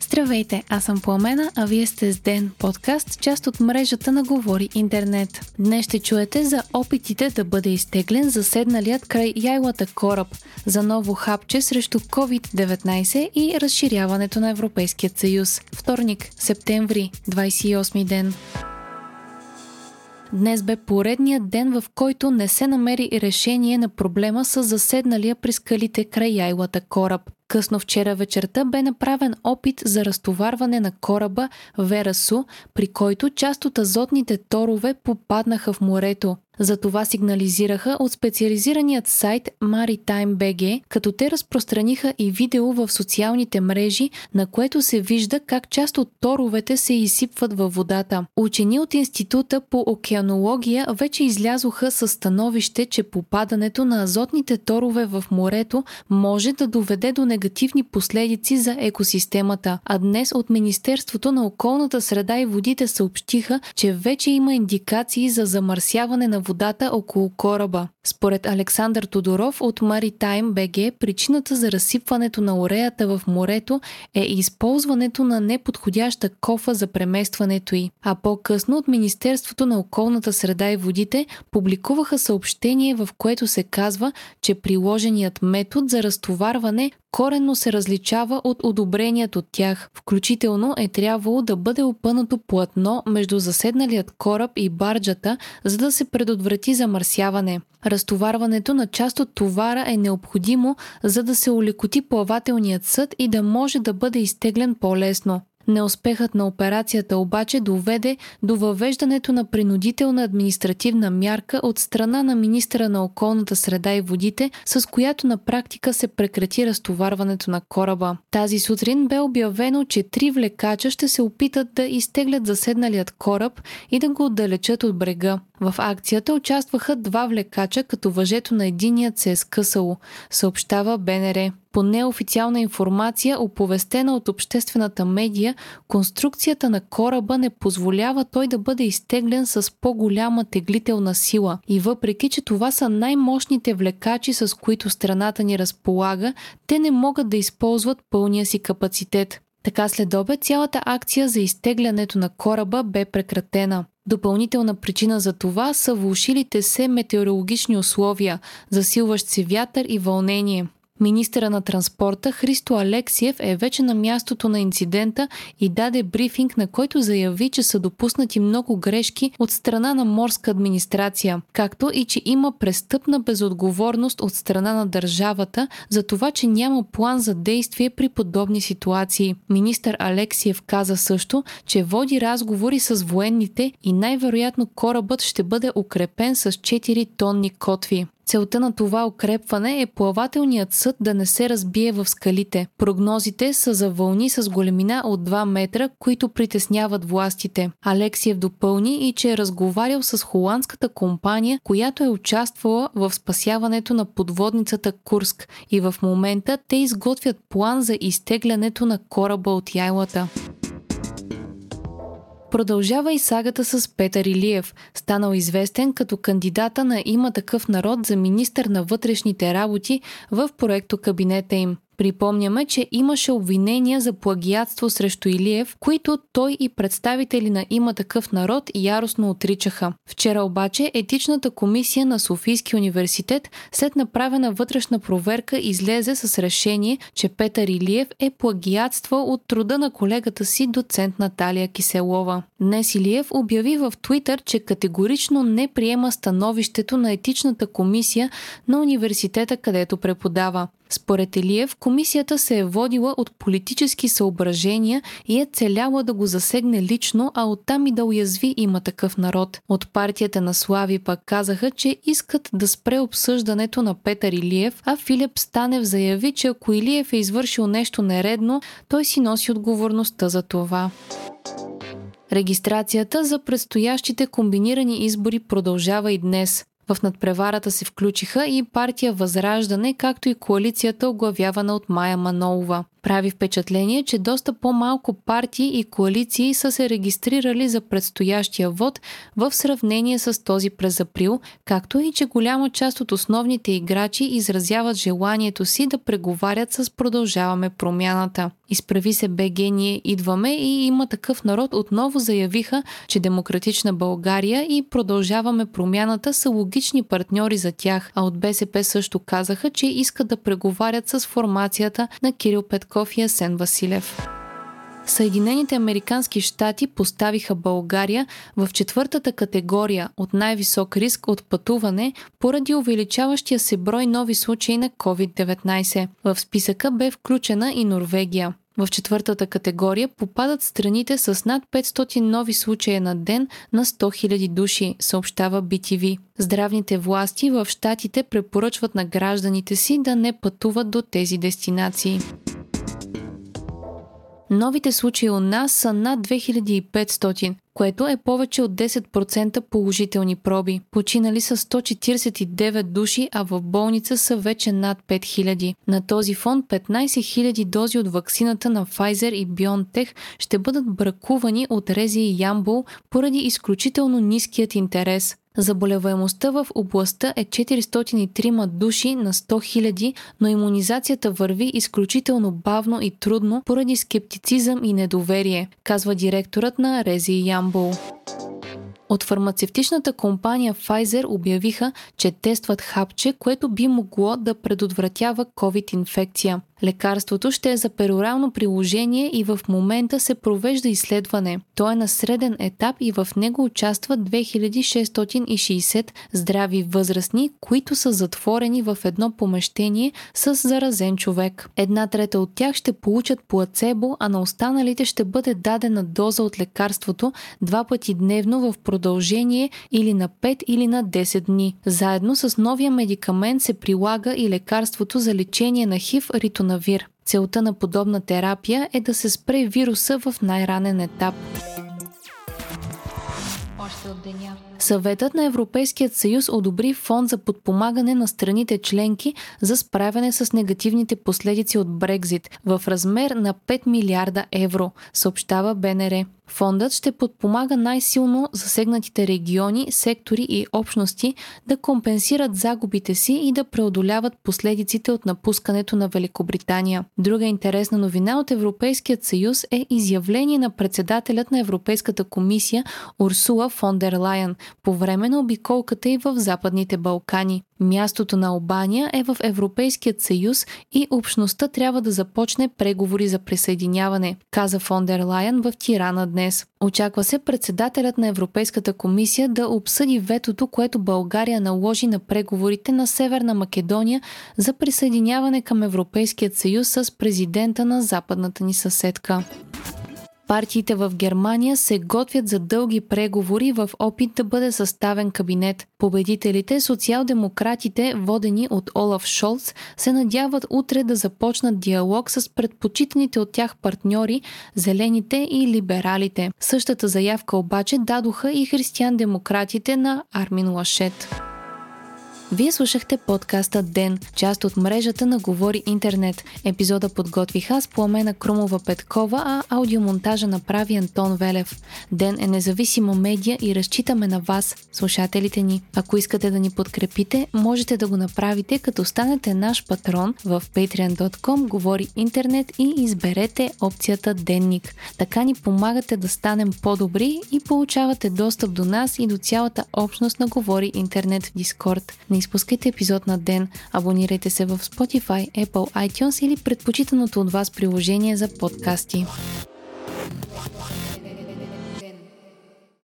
Здравейте, аз съм Пламена, а вие сте с Ден, подкаст, част от мрежата на Говори Интернет. Днес ще чуете за опитите да бъде изтеглен заседналият край яйлата кораб, за ново хапче срещу COVID-19 и разширяването на Европейският съюз. Вторник, септември, 28 ден. Днес бе поредният ден, в който не се намери решение на проблема с заседналия при скалите край яйлата кораб. Късно вчера вечерта бе направен опит за разтоварване на кораба Верасу, при който част от азотните торове попаднаха в морето. За това сигнализираха от специализираният сайт Maritime.bg, като те разпространиха и видео в социалните мрежи, на което се вижда как част от торовете се изсипват във водата. Учени от Института по океанология вече излязоха със становище, че попадането на азотните торове в морето може да доведе до негативни последици за екосистемата. А днес от Министерството на околната среда и водите съобщиха, че вече има индикации за замърсяване на водата около кораба. Според Александър Тодоров от Maritime BG, причината за разсипването на уреята в морето е използването на неподходяща кофа за преместването й. А по-късно от Министерството на околната среда и водите публикуваха съобщение, в което се казва, че приложеният метод за разтоварване коренно се различава от одобреният от тях. Включително е трябвало да бъде опънато платно между заседналият кораб и барджата, за да се предотврати замърсяване. Разтоварването на част от товара е необходимо, за да се улекоти плавателният съд и да може да бъде изтеглен по-лесно. Неуспехът на операцията обаче доведе до въвеждането на принудителна административна мярка от страна на министра на околната среда и водите, с която на практика се прекрати разтоварването на кораба. Тази сутрин бе обявено, че три влекача ще се опитат да изтеглят заседналият кораб и да го отдалечат от брега. В акцията участваха два влекача, като въжето на единият се е скъсало, съобщава БНР. По неофициална информация, оповестена от обществената медия, конструкцията на кораба не позволява той да бъде изтеглен с по-голяма теглителна сила. И въпреки, че това са най-мощните влекачи, с които страната ни разполага, те не могат да използват пълния си капацитет. Така след обед цялата акция за изтеглянето на кораба бе прекратена. Допълнителна причина за това са влушилите се метеорологични условия, засилващ се вятър и вълнение. Министъра на транспорта Христо Алексиев е вече на мястото на инцидента и даде брифинг, на който заяви, че са допуснати много грешки от страна на морска администрация, както и че има престъпна безотговорност от страна на държавата за това, че няма план за действие при подобни ситуации. Министър Алексиев каза също, че води разговори с военните и най-вероятно корабът ще бъде укрепен с 4 тонни котви. Целта на това укрепване е плавателният съд да не се разбие в скалите. Прогнозите са за вълни с големина от 2 метра, които притесняват властите. Алексиев допълни и че е разговарял с холандската компания, която е участвала в спасяването на подводницата Курск и в момента те изготвят план за изтеглянето на кораба от яйлата. Продължава и сагата с Петър Илиев, станал известен като кандидата на има такъв народ за министър на вътрешните работи в проекто кабинета им. Припомняме, че имаше обвинения за плагиатство срещу Илиев, които той и представители на има такъв народ яростно отричаха. Вчера обаче етичната комисия на Софийски университет след направена вътрешна проверка излезе с решение, че Петър Илиев е плагиатствал от труда на колегата си доцент Наталия Киселова. Днес Илиев обяви в Твитър, че категорично не приема становището на етичната комисия на университета, където преподава. Според Елиев, комисията се е водила от политически съображения и е целяла да го засегне лично, а оттам и да уязви има такъв народ. От партията на Слави пък казаха, че искат да спре обсъждането на Петър Илиев, а Филип Станев заяви, че ако Илиев е извършил нещо нередно, той си носи отговорността за това. Регистрацията за предстоящите комбинирани избори продължава и днес. В надпреварата се включиха и партия Възраждане, както и коалицията оглавявана от Майя Манолова. Прави впечатление, че доста по-малко партии и коалиции са се регистрирали за предстоящия вод в сравнение с този през април, както и че голяма част от основните играчи изразяват желанието си да преговарят с Продължаваме промяната. Изправи се БГ, ние идваме и има такъв народ отново заявиха, че Демократична България и Продължаваме промяната са логични партньори за тях, а от БСП също казаха, че искат да преговарят с формацията на Кирил Петков и Асен Василев. Съединените американски щати поставиха България в четвъртата категория от най-висок риск от пътуване поради увеличаващия се брой нови случаи на COVID-19. В списъка бе включена и Норвегия. В четвъртата категория попадат страните с над 500 нови случая на ден на 100 000 души, съобщава BTV. Здравните власти в щатите препоръчват на гражданите си да не пътуват до тези дестинации. Новите случаи у нас са над 2500, което е повече от 10% положителни проби. Починали са 149 души, а в болница са вече над 5000. На този фон 15 000 дози от ваксината на Pfizer и BioNTech ще бъдат бракувани от Рези и Ямбол поради изключително ниският интерес. Заболеваемостта в областта е 403 души на 100 000, но иммунизацията върви изключително бавно и трудно поради скептицизъм и недоверие, казва директорът на Рези Ямбол. От фармацевтичната компания Pfizer обявиха, че тестват хапче, което би могло да предотвратява COVID-инфекция. Лекарството ще е за перорално приложение и в момента се провежда изследване. То е на среден етап и в него участват 2660 здрави възрастни, които са затворени в едно помещение с заразен човек. Една трета от тях ще получат плацебо, а на останалите ще бъде дадена доза от лекарството два пъти дневно в продължение или на 5 или на 10 дни. Заедно с новия медикамент се прилага и лекарството за лечение на ХИВ ритонавир. Целта на подобна терапия е да се спре вируса в най-ранен етап. Още от деня. Съветът на Европейският съюз одобри фонд за подпомагане на страните членки за справяне с негативните последици от Брекзит в размер на 5 милиарда евро, съобщава БНР. Фондът ще подпомага най-силно засегнатите региони, сектори и общности да компенсират загубите си и да преодоляват последиците от напускането на Великобритания. Друга интересна новина от Европейският съюз е изявление на председателят на Европейската комисия Урсула фон дер Лайен по време на обиколката и в Западните Балкани. Мястото на Албания е в Европейският съюз и общността трябва да започне преговори за присъединяване, каза фон Лайен в Тирана днес. Очаква се председателят на Европейската комисия да обсъди ветото, което България наложи на преговорите на Северна Македония за присъединяване към Европейският съюз с президента на западната ни съседка. Партиите в Германия се готвят за дълги преговори в опит да бъде съставен кабинет. Победителите, социал-демократите, водени от Олаф Шолц, се надяват утре да започнат диалог с предпочитаните от тях партньори, зелените и либералите. Същата заявка обаче дадоха и християн-демократите на Армин Лашет. Вие слушахте подкаста Ден, част от мрежата на Говори Интернет. Епизода подготвих аз, Пламена Крумова Петкова, а аудиомонтажа направи Антон Велев. Ден е независима медия и разчитаме на вас, слушателите ни. Ако искате да ни подкрепите, можете да го направите като станете наш патрон в patreon.com Говори Интернет и изберете опцията Денник. Така ни помагате да станем по-добри и получавате достъп до нас и до цялата общност на Говори Интернет в Дискорд. Не изпускайте епизод на ден, абонирайте се в Spotify, Apple, iTunes или предпочитаното от вас приложение за подкасти.